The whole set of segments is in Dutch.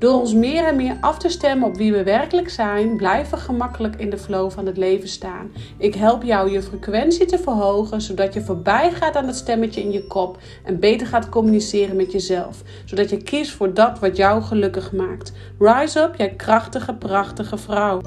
Door ons meer en meer af te stemmen op wie we werkelijk zijn, blijven we gemakkelijk in de flow van het leven staan. Ik help jou je frequentie te verhogen, zodat je voorbij gaat aan het stemmetje in je kop en beter gaat communiceren met jezelf, zodat je kiest voor dat wat jou gelukkig maakt. Rise up, jij krachtige, prachtige vrouw.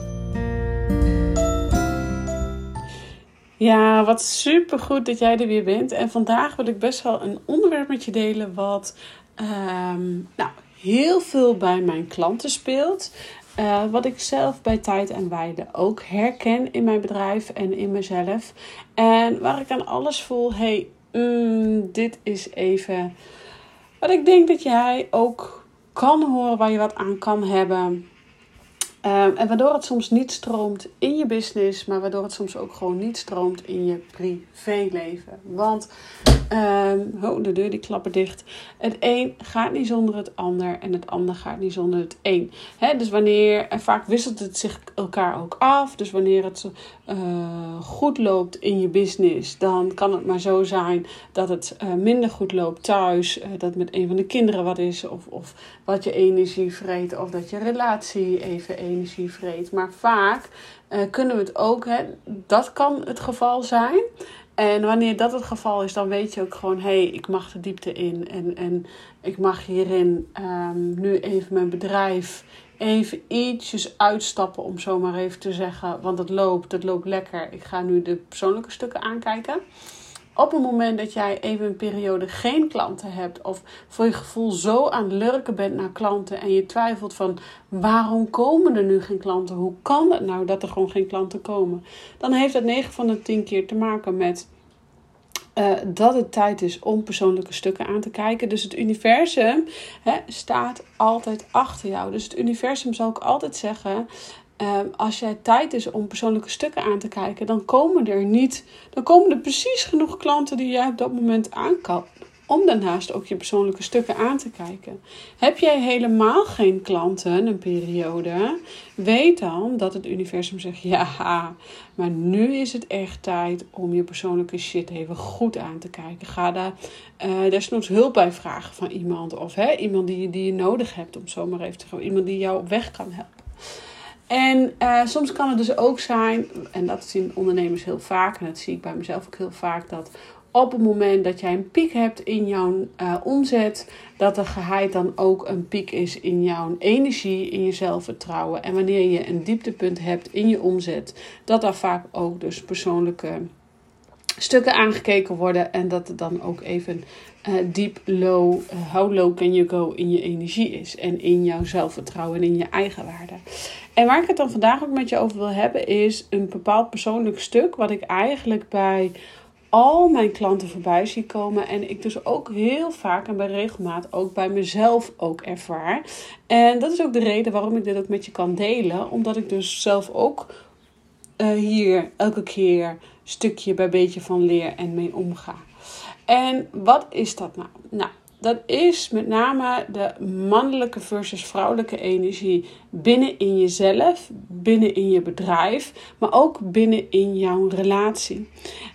Ja, wat super goed dat jij er weer bent. En vandaag wil ik best wel een onderwerp met je delen wat ehm, nou, heel veel bij mijn klanten speelt. Uh, wat ik zelf bij tijd en weide ook herken in mijn bedrijf en in mezelf. En waar ik aan alles voel, hey, mm, dit is even wat ik denk dat jij ook kan horen, waar je wat aan kan hebben. Um, en waardoor het soms niet stroomt in je business, maar waardoor het soms ook gewoon niet stroomt in je privéleven. Want oh, de deur die klappen dicht. Het een gaat niet zonder het ander en het ander gaat niet zonder het een. Dus wanneer, en vaak wisselt het zich elkaar ook af. Dus wanneer het uh, goed loopt in je business, dan kan het maar zo zijn dat het uh, minder goed loopt thuis. Uh, dat met een van de kinderen wat is, of, of wat je energie vreet, of dat je relatie even Maar vaak kunnen we het ook, hè, dat kan het geval zijn. En wanneer dat het geval is, dan weet je ook gewoon: hé, hey, ik mag de diepte in. En, en ik mag hierin um, nu even mijn bedrijf even ietsjes uitstappen, om zo maar even te zeggen. Want het loopt, het loopt lekker. Ik ga nu de persoonlijke stukken aankijken. Op het moment dat jij even een periode geen klanten hebt, of voor je gevoel zo aan het lurken bent naar klanten en je twijfelt van waarom komen er nu geen klanten? Hoe kan het nou dat er gewoon geen klanten komen? Dan heeft dat 9 van de 10 keer te maken met uh, dat het tijd is om persoonlijke stukken aan te kijken. Dus het universum staat altijd achter jou. Dus het universum zal ook altijd zeggen: Ehm, als jij tijd is om persoonlijke stukken aan te kijken, dan komen er niet, dan komen er precies genoeg klanten die jij op dat moment aan kan. Om daarnaast ook je persoonlijke stukken aan te kijken. Heb jij helemaal geen klanten een periode, weet dan dat het universum zegt: ja, maar nu is het echt tijd om je persoonlijke shit even goed aan te kijken. Ga daar uh, desnoods hulp bij vragen van iemand, of hè, iemand die, die je nodig hebt, om zomaar even te gaan, iemand die jou op weg kan helpen. En uh, soms kan het dus ook zijn, en dat zien ondernemers heel vaak, en dat zie ik bij mezelf ook heel vaak, dat op het moment dat jij een piek hebt in jouw uh, omzet, dat er geheid dan ook een piek is in jouw energie, in je zelfvertrouwen. En wanneer je een dieptepunt hebt in je omzet, dat daar vaak ook dus persoonlijke stukken aangekeken worden en dat er dan ook even uh, deep low, how low can you go in je energie is en in jouw zelfvertrouwen en in je eigen waarde. En waar ik het dan vandaag ook met je over wil hebben, is een bepaald persoonlijk stuk. Wat ik eigenlijk bij al mijn klanten voorbij zie komen. En ik dus ook heel vaak en bij regelmaat ook bij mezelf ook ervaar. En dat is ook de reden waarom ik dit ook met je kan delen. Omdat ik dus zelf ook uh, hier elke keer stukje bij beetje van leer en mee omga. En wat is dat nou? Nou, dat is met name de mannelijke versus vrouwelijke energie binnen in jezelf, binnen in je bedrijf, maar ook binnen in jouw relatie.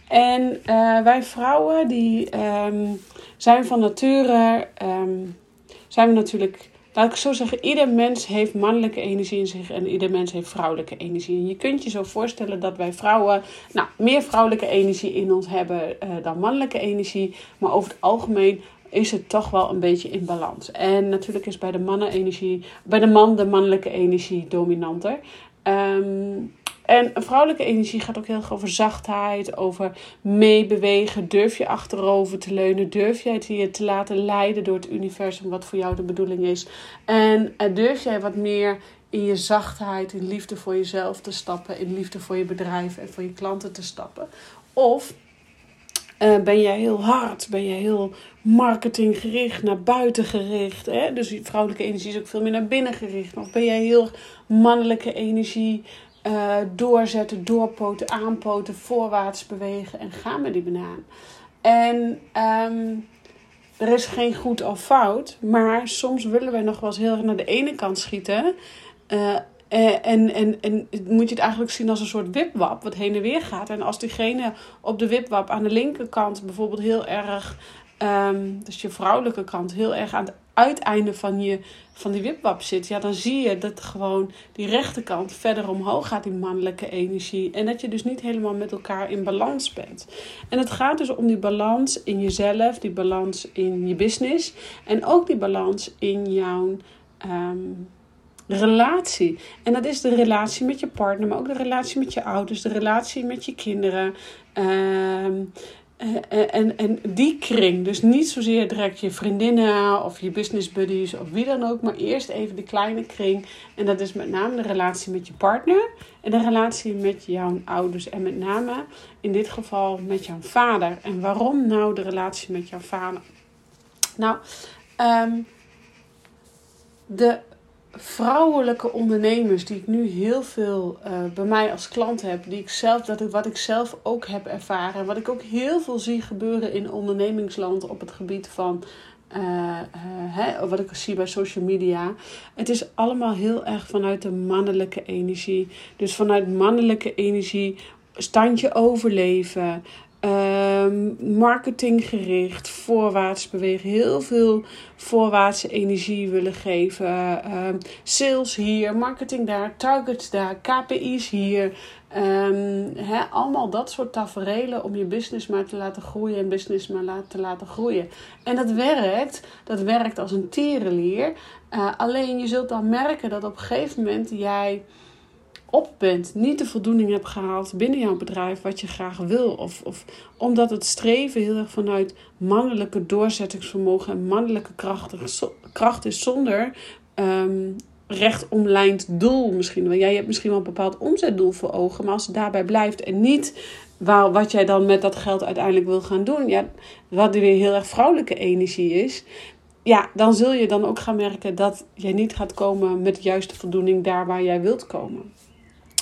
En uh, wij vrouwen die um, zijn van nature, um, zijn we natuurlijk, laat ik zo zeggen, ieder mens heeft mannelijke energie in zich en ieder mens heeft vrouwelijke energie. En je kunt je zo voorstellen dat wij vrouwen nou, meer vrouwelijke energie in ons hebben uh, dan mannelijke energie, maar over het algemeen is het toch wel een beetje in balans. En natuurlijk is bij de mannen energie, bij de man de mannelijke energie dominanter. Um, en vrouwelijke energie gaat ook heel erg over zachtheid, over meebewegen. Durf je achterover te leunen? Durf jij je te laten leiden door het universum, wat voor jou de bedoeling is? En uh, durf jij wat meer in je zachtheid, in liefde voor jezelf te stappen, in liefde voor je bedrijf en voor je klanten te stappen? Of Uh, ben jij heel hard? Ben jij heel marketinggericht, naar buiten gericht? Hè? Dus vrouwelijke energie is ook veel meer naar binnen gericht. Of ben jij heel mannelijke energie? Uh, doorzetten, doorpoten, aanpoten, voorwaarts bewegen en gaan met die banaan. En um, er is geen goed of fout, maar soms willen wij nog wel eens heel erg naar de ene kant schieten. Uh, en, en, en moet je het eigenlijk zien als een soort wipwap wat heen en weer gaat. En als diegene op de wipwap aan de linkerkant bijvoorbeeld heel erg, um, dus je vrouwelijke kant, heel erg aan het uiteinde van, je, van die wipwap zit, ja, dan zie je dat gewoon die rechterkant verder omhoog gaat, die mannelijke energie. En dat je dus niet helemaal met elkaar in balans bent. En het gaat dus om die balans in jezelf, die balans in je business en ook die balans in jouw. Um, relatie. En dat is de relatie met je partner, maar ook de relatie met je ouders, de relatie met je kinderen. Ehm, eh, en, en die kring, dus niet zozeer direct je vriendinnen of je business buddies of wie dan ook, maar eerst even de kleine kring. En dat is met name de relatie met je partner en de relatie met jouw ouders. En met name in dit geval met jouw vader. En waarom nou de relatie met jouw vader? Nou, um, de vrouwelijke ondernemers die ik nu heel veel uh, bij mij als klant heb, die ik zelf, dat ik, wat ik zelf ook heb ervaren, wat ik ook heel veel zie gebeuren in ondernemingsland op het gebied van uh, uh, hè, wat ik zie bij social media. Het is allemaal heel erg vanuit de mannelijke energie. Dus vanuit mannelijke energie standje overleven, Um, marketinggericht, voorwaarts bewegen, heel veel voorwaartse energie willen geven. Um, sales hier, marketing daar, targets daar, KPI's hier. Um, allemaal dat soort taferelen om je business maar te laten groeien en business maar te laten groeien. En dat werkt, dat werkt als een tierenlier. Uh, alleen je zult dan merken dat op een gegeven moment jij op bent, niet de voldoening hebt gehaald binnen jouw bedrijf wat je graag wil. Of, of omdat het streven heel erg vanuit mannelijke doorzettingsvermogen en mannelijke kracht, is zonder um, recht omlijnd doel misschien. Want jij hebt misschien wel een bepaald omzetdoel voor ogen, maar als het daarbij blijft en niet waar, wat jij dan met dat geld uiteindelijk wil gaan doen, ja, wat weer heel erg vrouwelijke energie is, ja, dan zul je dan ook gaan merken dat jij niet gaat komen met de juiste voldoening daar waar jij wilt komen.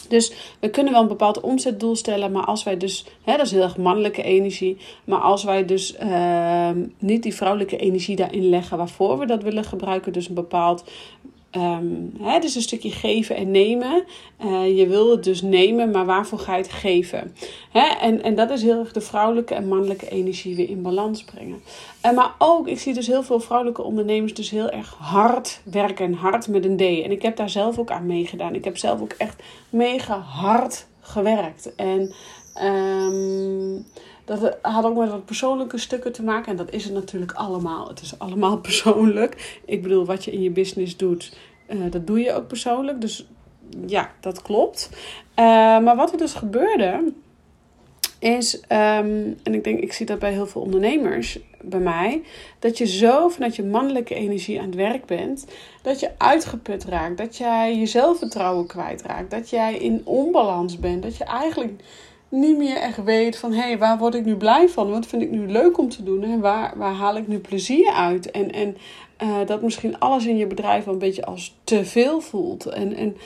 Dus we kunnen wel een bepaald omzetdoel stellen, maar als wij dus, hè, dat is heel erg mannelijke energie, maar als wij dus uh, niet die vrouwelijke energie daarin leggen waarvoor we dat willen gebruiken, dus een bepaald Um, hè, dus een stukje geven en nemen. Uh, je wil het dus nemen, maar waarvoor ga je het geven? Hè? En, en dat is heel erg de vrouwelijke en mannelijke energie weer in balans brengen. En maar ook, ik zie dus heel veel vrouwelijke ondernemers dus heel erg hard werken. Hard met een D. En ik heb daar zelf ook aan meegedaan. Ik heb zelf ook echt mega hard gewerkt. En um, dat had ook met wat persoonlijke stukken te maken. En dat is het natuurlijk allemaal. Het is allemaal persoonlijk. Ik bedoel, wat je in je business doet, uh, dat doe je ook persoonlijk. Dus ja, dat klopt. Uh, maar wat er dus gebeurde, is, um, en ik denk, ik zie dat bij heel veel ondernemers, bij mij, dat je zo vanuit je mannelijke energie aan het werk bent, dat je uitgeput raakt, dat jij je zelfvertrouwen kwijtraakt, dat jij in onbalans bent, dat je eigenlijk niet meer echt weet van hé, hey, waar word ik nu blij van? Wat vind ik nu leuk om te doen? En waar, waar haal ik nu plezier uit? En, en uh, dat misschien alles in je bedrijf wel een beetje als te veel voelt. En, en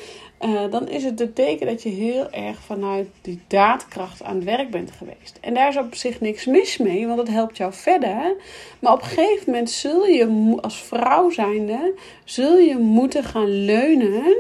uh, dan is het het teken dat je heel erg vanuit die daadkracht aan het werk bent geweest. En daar is op zich niks mis mee, want het helpt jou verder. Maar op een gegeven moment zul je als vrouw zijnde, zul je moeten gaan leunen.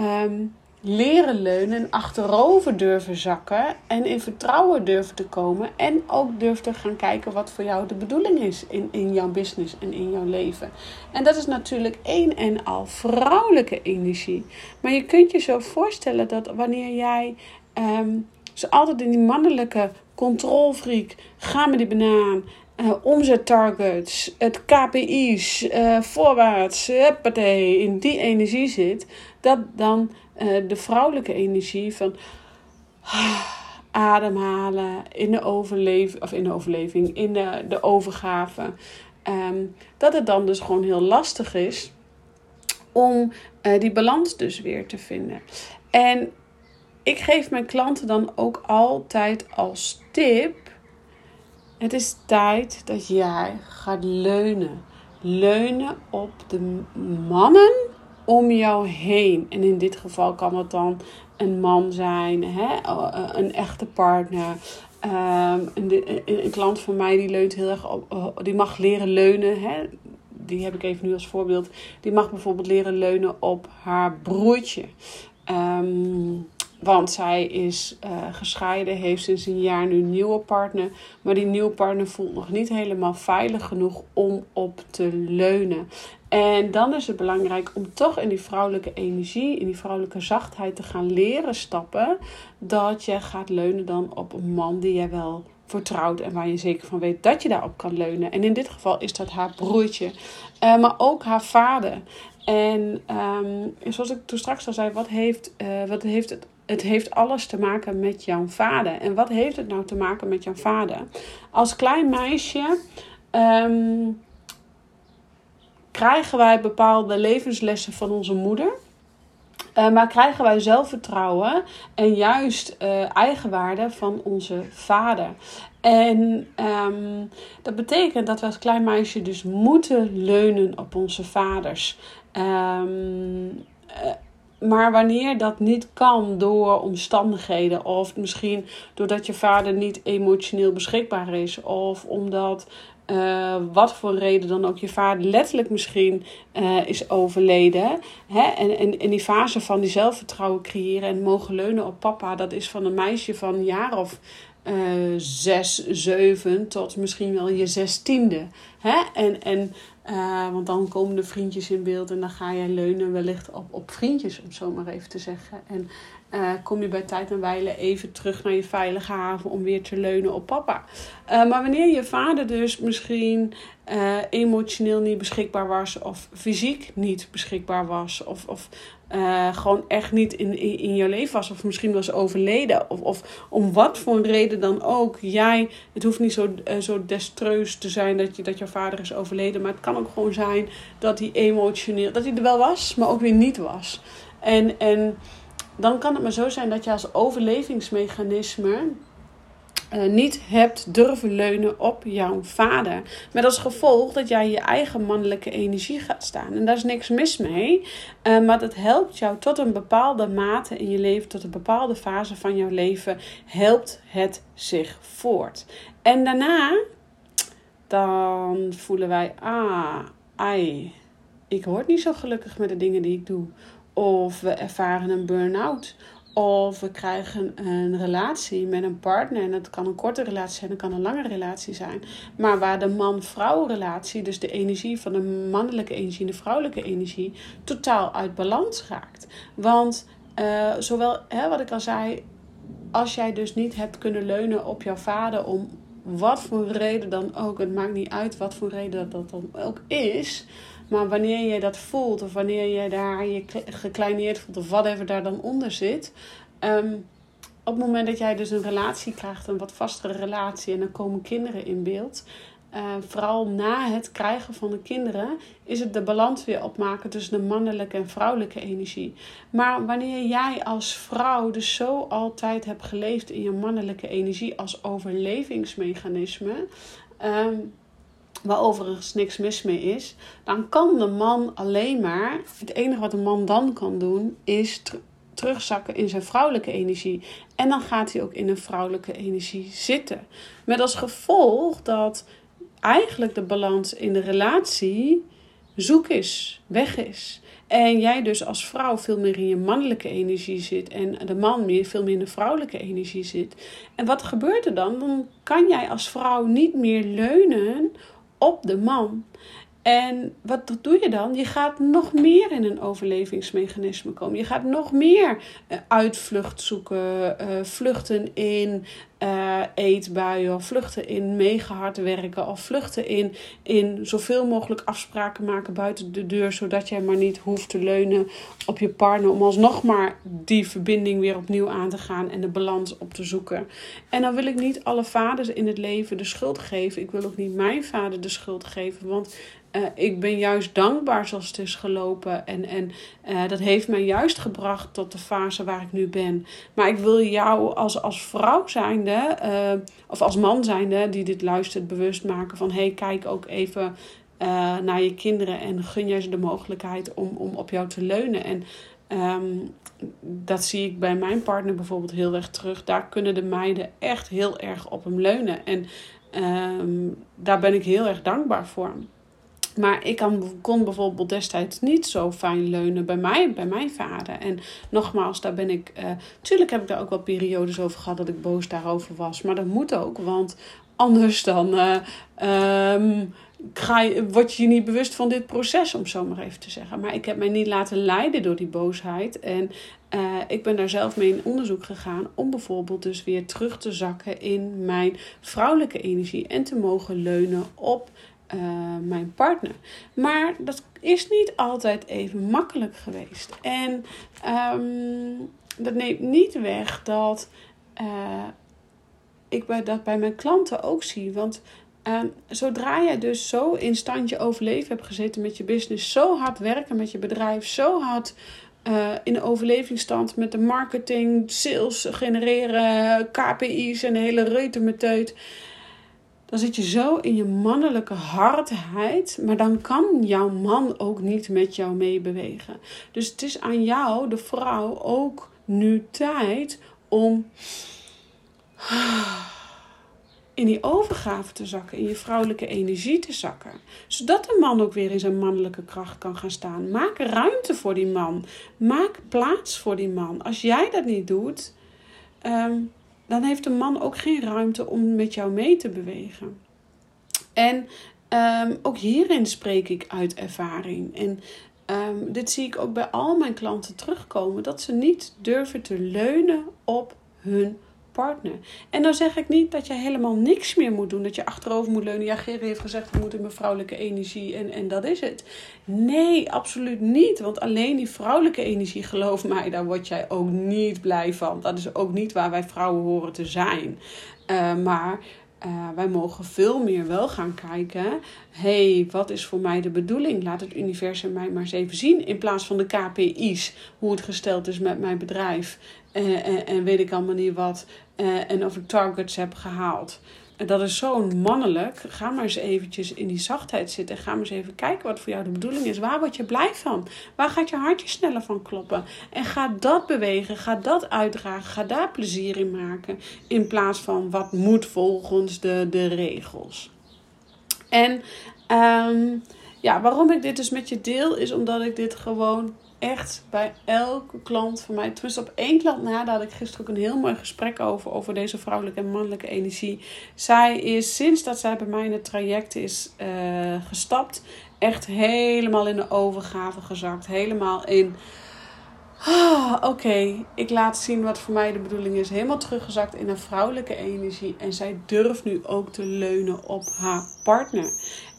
Um, leren leunen en achterover durven zakken en in vertrouwen durven te komen en ook durven te gaan kijken wat voor jou de bedoeling is in, in jouw business en in jouw leven. En dat is natuurlijk één en al vrouwelijke energie. Maar je kunt je zo voorstellen dat wanneer jij um, dus altijd in die mannelijke controlfreak, ga met die banaan, uh, omzettargets, het KPI's, uh, voorwaarts, in die energie zit, dat dan uh, de vrouwelijke energie van ademhalen, in de overleving, of in de overleving, in de, de overgave, um, dat het dan dus gewoon heel lastig is om die balans dus weer te vinden. En ik geef mijn klanten dan ook altijd als tip Het is tijd dat jij gaat leunen. Leunen op de mannen om jou heen. En in dit geval kan het dan een man zijn, hè? een echte partner. Um, een, een, klant van mij die leunt heel erg op, die mag leren leunen. Hè? Die heb ik even nu als voorbeeld. Die mag bijvoorbeeld leren leunen op haar broertje. Um, want zij is uh, gescheiden, heeft sinds een jaar nu een nieuwe partner. Maar die nieuwe partner voelt nog niet helemaal veilig genoeg om op te leunen. En dan is het belangrijk om toch in die vrouwelijke energie, in die vrouwelijke zachtheid te gaan leren stappen. Dat je gaat leunen dan op een man die jij wel vertrouwt en waar je zeker van weet dat je daarop kan leunen. En in dit geval is dat haar broertje, uh, maar ook haar vader. En um, zoals ik toen straks al zei, wat heeft, uh, wat heeft het het heeft alles te maken met jouw vader. En wat heeft het nou te maken met jouw vader? Als klein meisje ehm, krijgen wij bepaalde levenslessen van onze moeder. Uh, maar krijgen wij zelfvertrouwen en juist uh, eigenwaarde van onze vader. En um, dat betekent dat we als klein meisje dus moeten leunen op onze vaders. Um, maar wanneer dat niet kan door omstandigheden, of misschien doordat je vader niet emotioneel beschikbaar is, of omdat uh, wat voor reden dan ook je vader letterlijk misschien uh, is overleden. Hè? En, en, en die fase van die zelfvertrouwen creëren en mogen leunen op papa, dat is van een meisje van een jaar of uh, zes, zeven tot misschien wel je zestiende. Hè? En, en uh, want dan komen de vriendjes in beeld en dan ga je leunen wellicht op, op vriendjes, om zo maar even te zeggen. En uh, kom je bij tijd en wijle even terug naar je veilige haven om weer te leunen op papa. Uh, maar wanneer je vader dus misschien emotioneel niet beschikbaar was, of fysiek niet beschikbaar was, of, of gewoon echt niet in, in, in jouw leven was. Of misschien was overleden. Of, of om wat voor een reden dan ook. Jij, het hoeft niet zo, zo destreus te zijn dat, je, dat jouw vader is overleden. Maar het kan ook gewoon zijn dat hij emotioneel, dat hij er wel was, maar ook weer niet was. En, en dan kan het maar zo zijn dat je als overlevingsmechanisme uh, niet hebt durven leunen op jouw vader. Met als gevolg dat jij je eigen mannelijke energie gaat staan. En daar is niks mis mee. Uh, maar dat helpt jou tot een bepaalde mate in je leven, tot een bepaalde fase van jouw leven, helpt het zich voort. En daarna, dan voelen wij, ah, ai, ik word niet zo gelukkig met de dingen die ik doe. Of we ervaren een burn-out. Of we krijgen een relatie met een partner. En dat kan een korte relatie zijn, dat kan een lange relatie zijn. Maar waar de man-vrouw relatie, dus de energie van de mannelijke energie en de vrouwelijke energie, totaal uit balans raakt. Want uh, zowel, hè, wat ik al zei, als jij dus niet hebt kunnen leunen op jouw vader om wat voor reden dan ook, het maakt niet uit wat voor reden dat dan ook is maar wanneer je dat voelt, of wanneer je daar je gekleineerd voelt, of whatever daar dan onder zit. Um, op het moment dat jij dus een relatie krijgt, een wat vastere relatie, en dan komen kinderen in beeld. Uh, vooral na het krijgen van de kinderen is het de balans weer opmaken tussen de mannelijke en vrouwelijke energie. Maar wanneer jij als vrouw dus zo altijd hebt geleefd in je mannelijke energie als overlevingsmechanisme, um, waar overigens niks mis mee is, dan kan de man alleen maar, het enige wat een man dan kan doen, is terugzakken in zijn vrouwelijke energie. En dan gaat hij ook in een vrouwelijke energie zitten. Met als gevolg dat eigenlijk de balans in de relatie zoek is, weg is. En jij dus als vrouw veel meer in je mannelijke energie zit en de man meer, veel meer in de vrouwelijke energie zit. En wat gebeurt er dan? Dan kan jij als vrouw niet meer leunen op de man. En wat doe je dan? Je gaat nog meer in een overlevingsmechanisme komen. Je gaat nog meer uh, uitvlucht zoeken, uh, vluchten in uh, eetbuien, of vluchten in mega hard werken, of vluchten in, in zoveel mogelijk afspraken maken buiten de deur, zodat jij maar niet hoeft te leunen op je partner om alsnog maar die verbinding weer opnieuw aan te gaan en de balans op te zoeken. En dan wil ik niet alle vaders in het leven de schuld geven. Ik wil ook niet mijn vader de schuld geven, want uh, ik ben juist dankbaar zoals het is gelopen. En, en uh, dat heeft mij juist gebracht tot de fase waar ik nu ben. Maar ik wil jou als, als vrouw zijn uh, of als man zijnde die dit luistert, bewust maken van: hey, kijk ook even uh, naar je kinderen en gun jij ze de mogelijkheid om, om op jou te leunen. En um, dat zie ik bij mijn partner bijvoorbeeld heel erg terug. Daar kunnen de meiden echt heel erg op hem leunen. En um, daar ben ik heel erg dankbaar voor. Maar ik kon bijvoorbeeld destijds niet zo fijn leunen bij mij, bij mijn vader. En nogmaals, daar ben ik. Uh, tuurlijk heb ik daar ook wel periodes over gehad dat ik boos daarover was. Maar dat moet ook, want anders dan. Uh, um, ga je, word je je niet bewust van dit proces, om zo maar even te zeggen. Maar ik heb mij niet laten leiden door die boosheid. En uh, ik ben daar zelf mee in onderzoek gegaan om bijvoorbeeld dus weer terug te zakken in mijn vrouwelijke energie en te mogen leunen op uh, mijn partner. Maar dat is niet altijd even makkelijk geweest. En um, dat neemt niet weg dat uh, ik bij, dat bij mijn klanten ook zie. Want uh, zodra je dus zo in standje overleven hebt gezeten met je business, zo hard werken met je bedrijf, zo hard uh, in de overlevingsstand met de marketing, sales genereren, KPI's en hele reutemeteut dan zit je zo in je mannelijke hardheid, maar dan kan jouw man ook niet met jou meebewegen. Dus het is aan jou, de vrouw, ook nu tijd om in die overgave te zakken, in je vrouwelijke energie te zakken. Zodat de man ook weer in zijn mannelijke kracht kan gaan staan. Maak ruimte voor die man. Maak plaats voor die man. Als jij dat niet doet, um, dan heeft een man ook geen ruimte om met jou mee te bewegen. En um, ook hierin spreek ik uit ervaring. En um, dit zie ik ook bij al mijn klanten terugkomen: dat ze niet durven te leunen op hun partner. En dan zeg ik niet dat je helemaal niks meer moet doen. Dat je achterover moet leunen. Ja, Gerrie heeft gezegd, we moeten mijn vrouwelijke energie en, en dat is het. Nee, absoluut niet. Want alleen die vrouwelijke energie, geloof mij, daar word jij ook niet blij van. Dat is ook niet waar wij vrouwen horen te zijn. Uh, maar uh, wij mogen veel meer wel gaan kijken. hey, wat is voor mij de bedoeling? Laat het universum mij maar eens even zien. In plaats van de KPI's, hoe het gesteld is met mijn bedrijf. Uh, en, en, weet ik allemaal niet wat. En of ik targets heb gehaald. En dat is zo mannelijk. Ga maar eens eventjes in die zachtheid zitten. Ga maar eens even kijken wat voor jou de bedoeling is. Waar word je blij van? Waar gaat je hartje sneller van kloppen? En ga dat bewegen. Ga dat uitdragen. Ga daar plezier in maken. In plaats van wat moet volgens de, de regels. En um, ja, waarom ik dit dus met je deel is omdat ik dit gewoon echt bij elke klant van mij, tenminste op één klant na, daar had ik gisteren ook een heel mooi gesprek over, over deze vrouwelijke en mannelijke energie. Zij is sinds dat zij bij mij in het traject is uh, gestapt, echt helemaal in de overgave gezakt. Helemaal in, ah, oké, ik laat zien wat voor mij de bedoeling is. Helemaal teruggezakt in haar vrouwelijke energie. En zij durft nu ook te leunen op haar partner.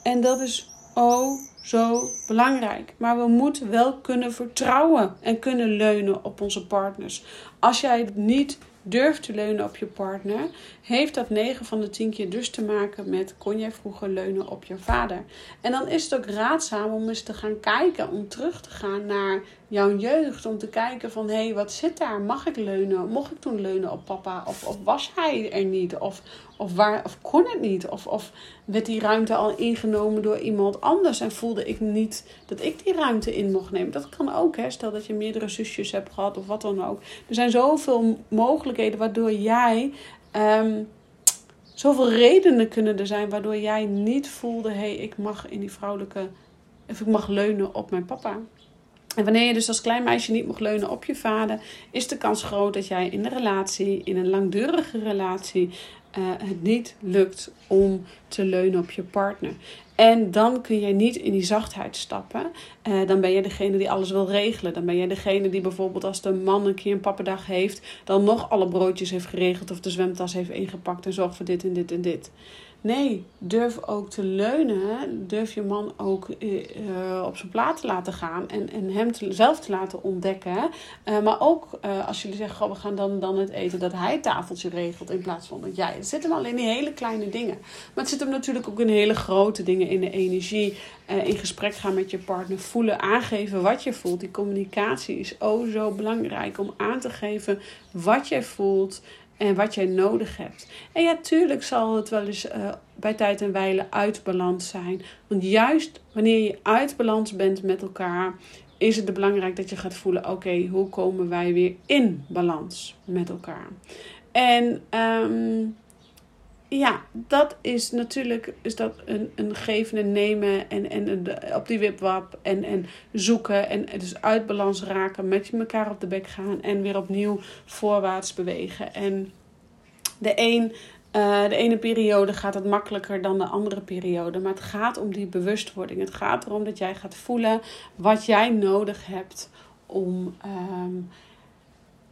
En dat is oh zo belangrijk. Maar we moeten wel kunnen vertrouwen en kunnen leunen op onze partners. Als jij niet durft te leunen op je partner, heeft dat 9 van de 10 keer dus te maken met kon jij vroeger leunen op je vader. En dan is het ook raadzaam om eens te gaan kijken, om terug te gaan naar jouw jeugd, om te kijken van hé, hey, wat zit daar? Mag ik leunen? Mocht ik toen leunen op papa? Of, of was hij er niet? Of, of, waar, of kon het niet? Of, of werd die ruimte al ingenomen door iemand anders en voelde ik niet dat ik die ruimte in mocht nemen? Dat kan ook, hè? stel dat je meerdere zusjes hebt gehad of wat dan ook. Er zijn zoveel mogelijkheden waardoor jij Um, zoveel redenen kunnen er zijn waardoor jij niet voelde: hé, hey, ik mag in die vrouwelijke. of ik mag leunen op mijn papa. En wanneer je dus als klein meisje niet mag leunen op je vader, is de kans groot dat jij in een relatie, in een langdurige relatie, uh, het niet lukt om te leunen op je partner. En dan kun je niet in die zachtheid stappen. Uh, dan ben je degene die alles wil regelen. Dan ben je degene die bijvoorbeeld als de man een keer een pappendag heeft, dan nog alle broodjes heeft geregeld of de zwemtas heeft ingepakt en zorgt voor dit en dit en dit. Nee, durf ook te leunen. Durf je man ook uh, op zijn plaat te laten gaan. En, en hem zelf te laten ontdekken. Uh, maar ook als jullie zeggen, we gaan dan, dan het eten. Dat hij het tafeltje regelt in plaats van dat jij. Het zit hem al in die hele kleine dingen. Maar het zit hem natuurlijk ook in hele grote dingen. In de energie. in gesprek gaan met je partner. Voelen, aangeven wat je voelt. Die communicatie is oh zo belangrijk. Om aan te geven wat jij voelt. En wat jij nodig hebt. En ja, tuurlijk zal het wel eens uh, bij tijd en wijle uit balans zijn. Want juist wanneer je uit balans bent met elkaar, is het belangrijk dat je gaat voelen: oké, hoe komen wij weer in balans met elkaar? En um, ja, dat is natuurlijk is dat een, een geven en nemen en, en op die wipwap en, en zoeken en dus uit balans raken, met elkaar op de bek gaan en weer opnieuw voorwaarts bewegen. En de, een, uh, de ene periode gaat het makkelijker dan de andere periode, maar het gaat om die bewustwording. Het gaat erom dat jij gaat voelen wat jij nodig hebt om. Um,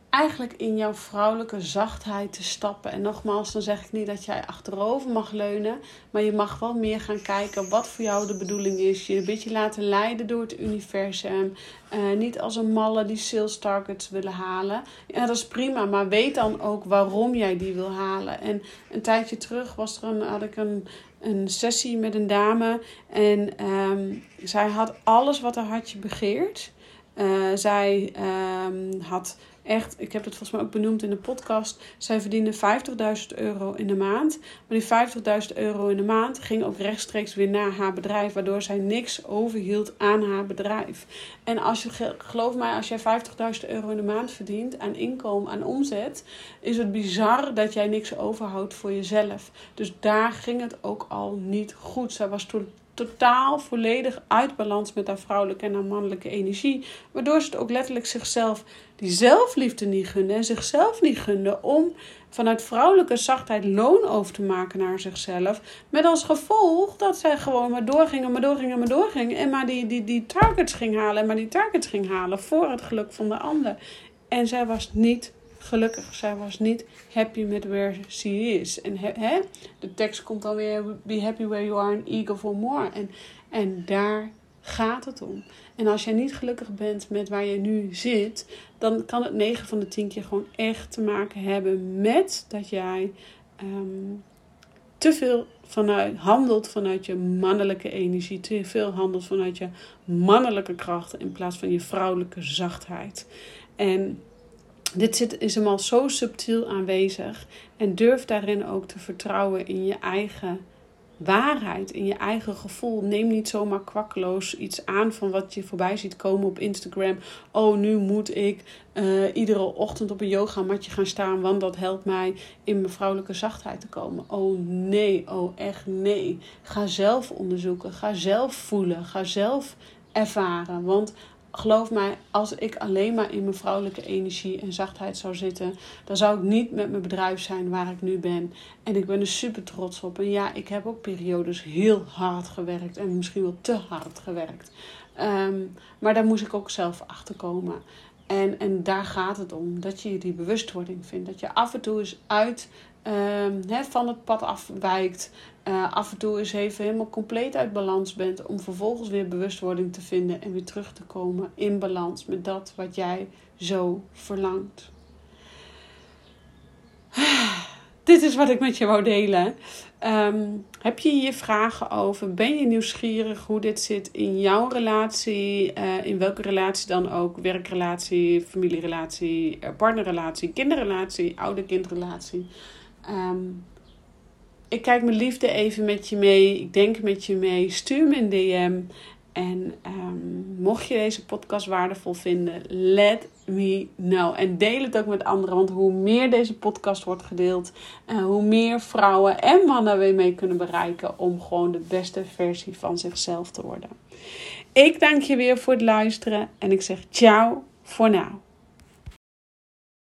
eigenlijk in jouw vrouwelijke zachtheid te stappen. En nogmaals, dan zeg ik niet dat jij achterover mag leunen, maar je mag wel meer gaan kijken wat voor jou de bedoeling is. Je een beetje laten leiden door het universum. Uh, niet als een malle die sales targets willen halen. Ja, dat is prima, maar weet dan ook waarom jij die wil halen. En een tijdje terug was er een, had ik een, een sessie met een dame en um, zij had alles wat haar hartje begeert. Uh, zij um, had echt, ik heb het volgens mij ook benoemd in de podcast. Zij verdiende 50.000 euro in de maand. Maar die 50.000 euro in de maand ging ook rechtstreeks weer naar haar bedrijf. Waardoor zij niks overhield aan haar bedrijf. En als je, geloof mij, als jij 50.000 euro in de maand verdient aan inkomen, aan omzet. Is het bizar dat jij niks overhoudt voor jezelf. Dus daar ging het ook al niet goed. Zij was toen totaal volledig uit balans met haar vrouwelijke en haar mannelijke energie. Waardoor ze het ook letterlijk zichzelf die zelfliefde niet gunde en zichzelf niet gunde om vanuit vrouwelijke zachtheid loon over te maken naar zichzelf. Met als gevolg dat zij gewoon maar doorgingen, maar doorgingen, maar doorgingen. En maar die, die, die targets ging halen en maar die targets ging halen voor het geluk van de ander. En zij was niet gelukkig. Zij was niet happy met where she is. En hè, de tekst komt dan weer: Be happy where you are and eager for more. En, en daar gaat het om. En als jij niet gelukkig bent met waar je nu zit, dan kan het 9 van de 10 keer gewoon echt te maken hebben met dat jij um, te veel vanuit, handelt vanuit je mannelijke energie, te veel handelt vanuit je mannelijke krachten in plaats van je vrouwelijke zachtheid. En dit zit, is hem al zo subtiel aanwezig. En durf daarin ook te vertrouwen in je eigen waarheid, in je eigen gevoel. Neem niet zomaar kwakkeloos iets aan van wat je voorbij ziet komen op Instagram. Oh, nu moet ik uh, iedere ochtend op een yogamatje gaan staan, want dat helpt mij in mijn vrouwelijke zachtheid te komen. Oh nee, oh echt nee. Ga zelf onderzoeken, ga zelf voelen, ga zelf ervaren. Want geloof mij, als ik alleen maar in mijn vrouwelijke energie en zachtheid zou zitten, dan zou ik niet met mijn bedrijf zijn waar ik nu ben. En ik ben er super trots op. En ja, ik heb ook periodes heel hard gewerkt en misschien wel te hard gewerkt. Ehm, maar daar moest ik ook zelf achter komen. En, en daar gaat het om. Dat je die bewustwording vindt. Dat je af en toe eens uit um, van het pad afwijkt. Uh, af en toe eens even helemaal compleet uit balans bent. Om vervolgens weer bewustwording te vinden. En weer terug te komen in balans met dat wat jij zo verlangt. Dit is wat ik met je wou delen. Um, heb je hier vragen over? Ben je nieuwsgierig hoe dit zit in jouw relatie? Uh, in welke relatie dan ook? Werkrelatie, familierelatie, eh, partnerrelatie, kinderrelatie, oude-kindrelatie. Um, ik kijk mijn liefde even met je mee. Ik denk met je mee. Stuur me een DM. En um, mocht je deze podcast waardevol vinden, let me know. En deel het ook met anderen. Want hoe meer deze podcast wordt gedeeld, uh, hoe meer vrouwen en mannen weer mee kunnen bereiken om gewoon de beste versie van zichzelf te worden. Ik dank je weer voor het luisteren en ik zeg ciao voor nu.